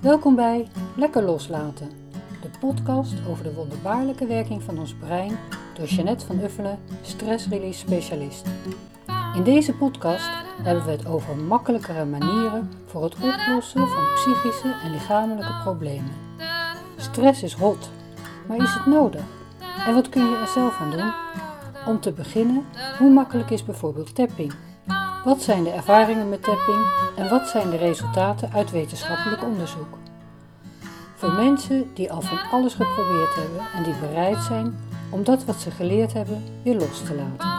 Welkom bij Lekker Loslaten, de podcast over de wonderbaarlijke werking van ons brein door Jeannette van Uffelen, stressrelease specialist. In deze podcast hebben we het over makkelijkere manieren voor het oplossen van psychische en lichamelijke problemen. Stress is hot, maar is het nodig? En wat kun je er zelf aan doen? Om te beginnen, hoe makkelijk is bijvoorbeeld tapping? Wat zijn de ervaringen met tapping en wat zijn de resultaten uit wetenschappelijk onderzoek? Voor mensen die al van alles geprobeerd hebben en die bereid zijn om dat wat ze geleerd hebben weer los te laten.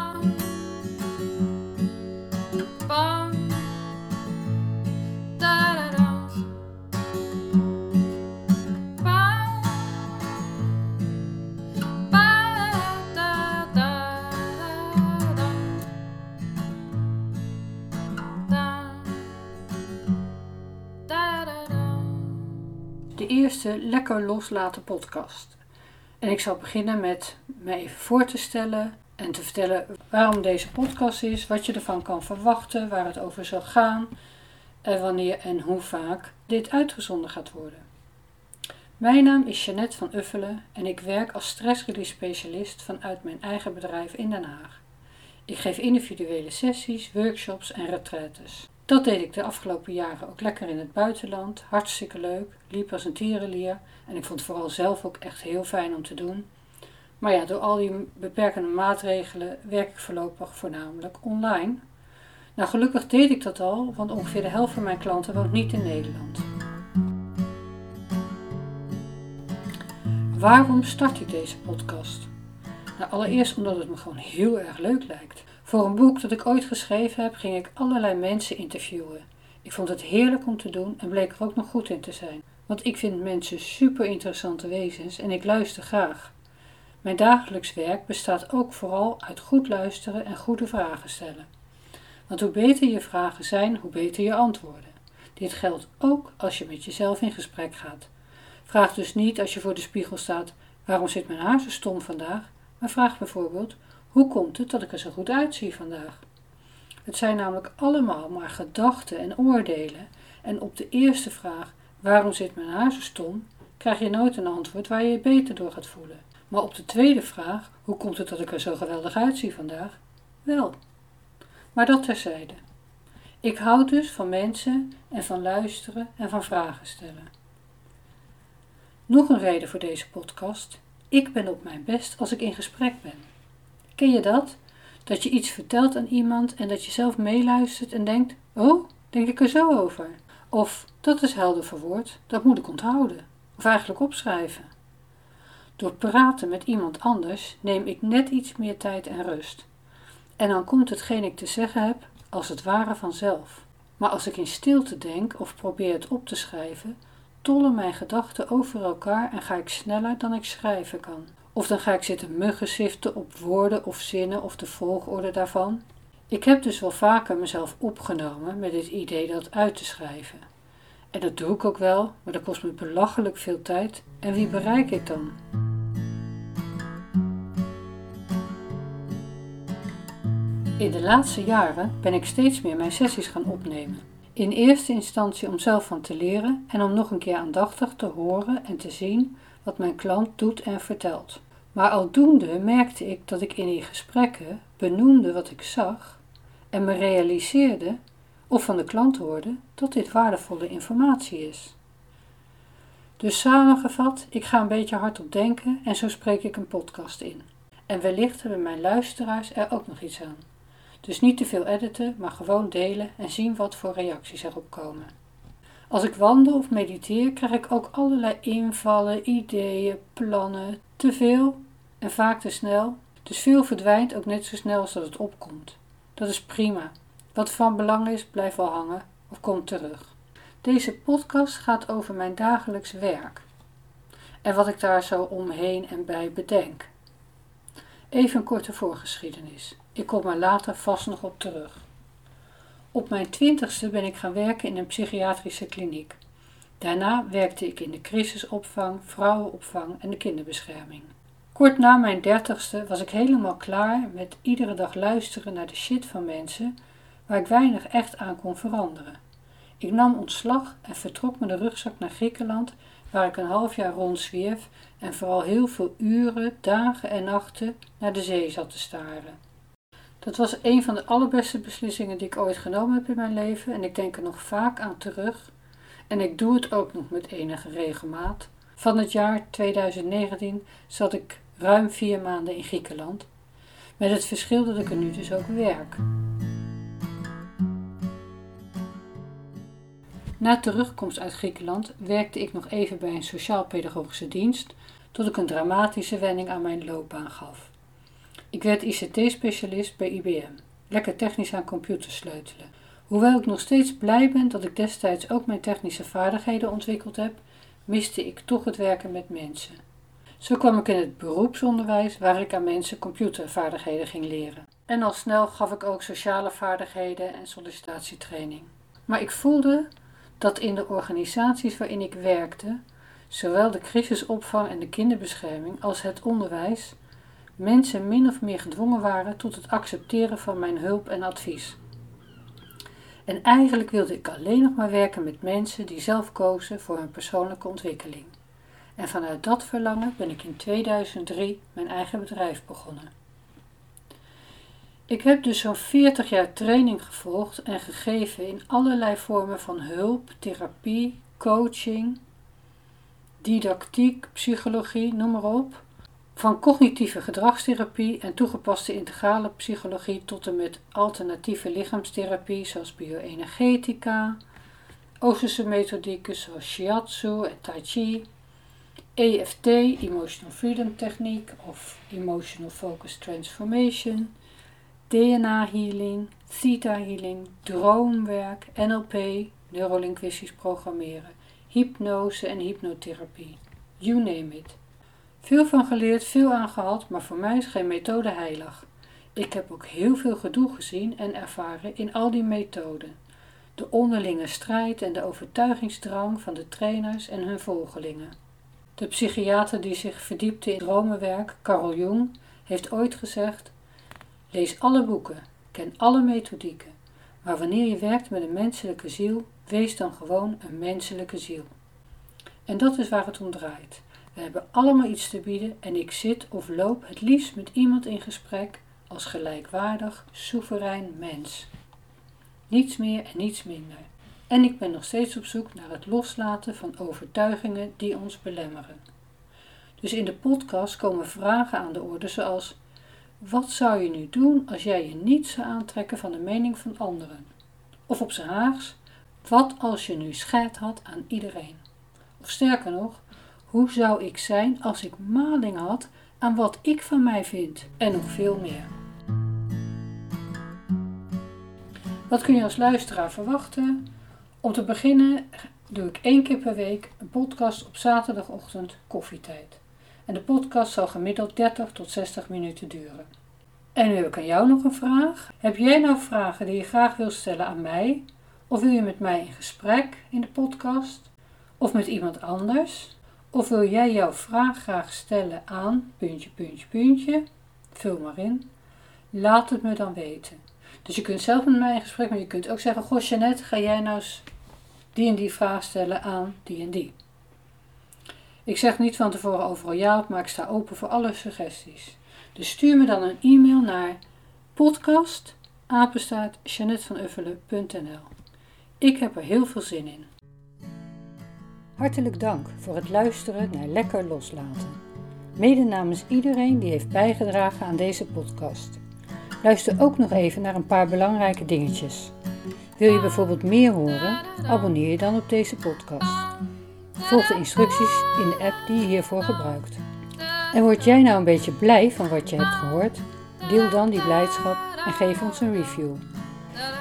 Eerste Lekker Loslaten podcast. En ik zal beginnen met me even voor te stellen en te vertellen waarom deze podcast is, wat je ervan kan verwachten, waar het over zal gaan en wanneer en hoe vaak dit uitgezonden gaat worden. Mijn naam is Jeannette van Uffelen en ik werk als stressrelease specialist vanuit mijn eigen bedrijf in Den Haag. Ik geef individuele sessies, workshops en retraites. Dat deed ik de afgelopen jaren ook lekker in het buitenland. Hartstikke leuk. Liep als een tierenlier. En ik vond het vooral zelf ook echt heel fijn om te doen. Maar ja, door al die beperkende maatregelen werk ik voorlopig voornamelijk online. Nou, gelukkig deed ik dat al, want ongeveer de helft van mijn klanten woont niet in Nederland. Waarom start ik deze podcast? Nou, allereerst omdat het me gewoon heel erg leuk lijkt. Voor een boek dat ik ooit geschreven heb, ging ik allerlei mensen interviewen. Ik vond het heerlijk om te doen en bleek er ook nog goed in te zijn. Want ik vind mensen super interessante wezens en ik luister graag. Mijn dagelijks werk bestaat ook vooral uit goed luisteren en goede vragen stellen. Want hoe beter je vragen zijn, hoe beter je antwoorden. Dit geldt ook als je met jezelf in gesprek gaat. Vraag dus niet als je voor de spiegel staat: waarom zit mijn haar zo stom vandaag? Maar vraag bijvoorbeeld: hoe komt het dat ik er zo goed uitzie vandaag? Het zijn namelijk allemaal maar gedachten en oordelen. En op de eerste vraag, waarom zit mijn haar zo stom, krijg je nooit een antwoord waar je je beter door gaat voelen. Maar op de tweede vraag, hoe komt het dat ik er zo geweldig uitzie vandaag? Wel. Maar dat terzijde. Ik houd dus van mensen en van luisteren en van vragen stellen. Nog een reden voor deze podcast. Ik ben op mijn best als ik in gesprek ben. Ken je dat? Dat je iets vertelt aan iemand en dat je zelf meeluistert en denkt: Oh, denk ik er zo over? Of dat is helder verwoord, dat moet ik onthouden. Of eigenlijk opschrijven. Door praten met iemand anders neem ik net iets meer tijd en rust. En dan komt hetgeen ik te zeggen heb als het ware vanzelf. Maar als ik in stilte denk of probeer het op te schrijven, tollen mijn gedachten over elkaar en ga ik sneller dan ik schrijven kan. Of dan ga ik zitten muggensiften op woorden of zinnen of de volgorde daarvan. Ik heb dus wel vaker mezelf opgenomen met het idee dat uit te schrijven. En dat doe ik ook wel, maar dat kost me belachelijk veel tijd. En wie bereik ik dan? In de laatste jaren ben ik steeds meer mijn sessies gaan opnemen. In eerste instantie om zelf van te leren en om nog een keer aandachtig te horen en te zien wat mijn klant doet en vertelt. Maar aldoende merkte ik dat ik in die gesprekken benoemde wat ik zag en me realiseerde of van de klant hoorde dat dit waardevolle informatie is. Dus samengevat, ik ga een beetje hardop denken en zo spreek ik een podcast in. En wellicht hebben mijn luisteraars er ook nog iets aan. Dus niet te veel editen, maar gewoon delen en zien wat voor reacties erop komen. Als ik wandel of mediteer, krijg ik ook allerlei invallen, ideeën, plannen, te veel en vaak te snel. Dus veel verdwijnt ook net zo snel als dat het opkomt. Dat is prima. Wat van belang is, blijft wel hangen of komt terug. Deze podcast gaat over mijn dagelijks werk en wat ik daar zo omheen en bij bedenk. Even een korte voorgeschiedenis. Ik kom er later vast nog op terug. Op mijn twintigste ben ik gaan werken in een psychiatrische kliniek. Daarna werkte ik in de crisisopvang, vrouwenopvang en de kinderbescherming. Kort na mijn dertigste was ik helemaal klaar met iedere dag luisteren naar de shit van mensen waar ik weinig echt aan kon veranderen. Ik nam ontslag en vertrok met de rugzak naar Griekenland, waar ik een half jaar rondzwierf en vooral heel veel uren, dagen en nachten naar de zee zat te staren. Dat was een van de allerbeste beslissingen die ik ooit genomen heb in mijn leven en ik denk er nog vaak aan terug. En ik doe het ook nog met enige regelmaat. Van het jaar 2019 zat ik ruim vier maanden in Griekenland, met het verschil dat ik er nu dus ook werk. Na terugkomst uit Griekenland werkte ik nog even bij een sociaal-pedagogische dienst, tot ik een dramatische wending aan mijn loopbaan gaf. Ik werd ICT-specialist bij IBM, lekker technisch aan computers sleutelen. Hoewel ik nog steeds blij ben dat ik destijds ook mijn technische vaardigheden ontwikkeld heb, miste ik toch het werken met mensen. Zo kwam ik in het beroepsonderwijs waar ik aan mensen computervaardigheden ging leren. En al snel gaf ik ook sociale vaardigheden en sollicitatietraining. Maar ik voelde dat in de organisaties waarin ik werkte, zowel de crisisopvang en de kinderbescherming als het onderwijs, mensen min of meer gedwongen waren tot het accepteren van mijn hulp en advies. En eigenlijk wilde ik alleen nog maar werken met mensen die zelf kozen voor hun persoonlijke ontwikkeling. En vanuit dat verlangen ben ik in 2003 mijn eigen bedrijf begonnen. Ik heb dus zo'n 40 jaar training gevolgd en gegeven in allerlei vormen van hulp, therapie, coaching, didactiek, psychologie, noem maar op. Van cognitieve gedragstherapie en toegepaste integrale psychologie tot en met alternatieve lichaamstherapie zoals bioenergetica, Oosterse methodieken zoals Shiatsu en Tai Chi, EFT, Emotional Freedom Techniek of Emotional Focus Transformation, DNA healing, theta healing, droomwerk, NLP, neurolinguistisch programmeren, hypnose en hypnotherapie. You name it. Veel van geleerd, veel aangehad, maar voor mij is geen methode heilig. Ik heb ook heel veel gedoe gezien en ervaren in al die methoden. De onderlinge strijd en de overtuigingsdrang van de trainers en hun volgelingen. De psychiater die zich verdiepte in dromenwerk, Carl Jung, heeft ooit gezegd: Lees alle boeken, ken alle methodieken, maar wanneer je werkt met een menselijke ziel, wees dan gewoon een menselijke ziel. En dat is waar het om draait. We hebben allemaal iets te bieden en ik zit of loop het liefst met iemand in gesprek als gelijkwaardig, soeverein mens. Niets meer en niets minder. En ik ben nog steeds op zoek naar het loslaten van overtuigingen die ons belemmeren. Dus in de podcast komen vragen aan de orde zoals: wat zou je nu doen als jij je niet zou aantrekken van de mening van anderen? Of op zijn Haags, wat als je nu scheid had aan iedereen? Of sterker nog, hoe zou ik zijn als ik maling had aan wat ik van mij vind? En nog veel meer. Wat kun je als luisteraar verwachten? Om te beginnen doe ik één keer per week een podcast op zaterdagochtend koffietijd. En de podcast zal gemiddeld 30 tot 60 minuten duren. En nu heb ik aan jou nog een vraag. Heb jij nou vragen die je graag wil stellen aan mij? Of wil je met mij in gesprek in de podcast? Of met iemand anders? Of wil jij jouw vraag graag stellen aan puntje, puntje, puntje? Vul maar in. Laat het me dan weten. Dus je kunt zelf met mij in gesprek, maar je kunt ook zeggen: Goh, ga jij nou eens die en die vraag stellen aan die en die. Ik zeg niet van tevoren overal ja maar ik sta open voor alle suggesties. Dus stuur me dan een e-mail naar podcast Ik heb er heel veel zin in. Hartelijk dank voor het luisteren naar Lekker Loslaten. Mede namens iedereen die heeft bijgedragen aan deze podcast. Luister ook nog even naar een paar belangrijke dingetjes. Wil je bijvoorbeeld meer horen? Abonneer je dan op deze podcast. Volg de instructies in de app die je hiervoor gebruikt. En word jij nou een beetje blij van wat je hebt gehoord? Deel dan die blijdschap en geef ons een review.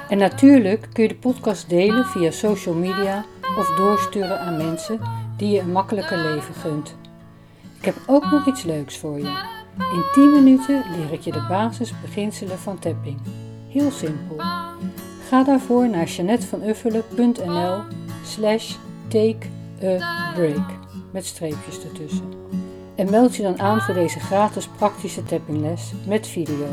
En natuurlijk kun je de podcast delen via social media of doorsturen aan mensen die je een makkelijker leven gunt. Ik heb ook nog iets leuks voor je. In 10 minuten leer ik je de basisbeginselen van tapping. Heel simpel. Ga daarvoor naar jeanettevanuffelen.nl slash take a break met streepjes ertussen. En meld je dan aan voor deze gratis praktische tappingles met video.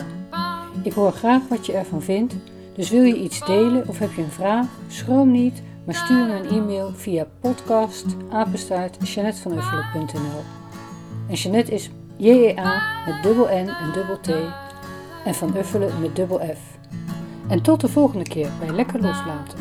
Ik hoor graag wat je ervan vindt, dus wil je iets delen of heb je een vraag? Schroom niet maar stuur me een e-mail via podcast En Jeanette is J-E-A met dubbel N en dubbel T en Van Uffelen met dubbel F. En tot de volgende keer bij Lekker Loslaten.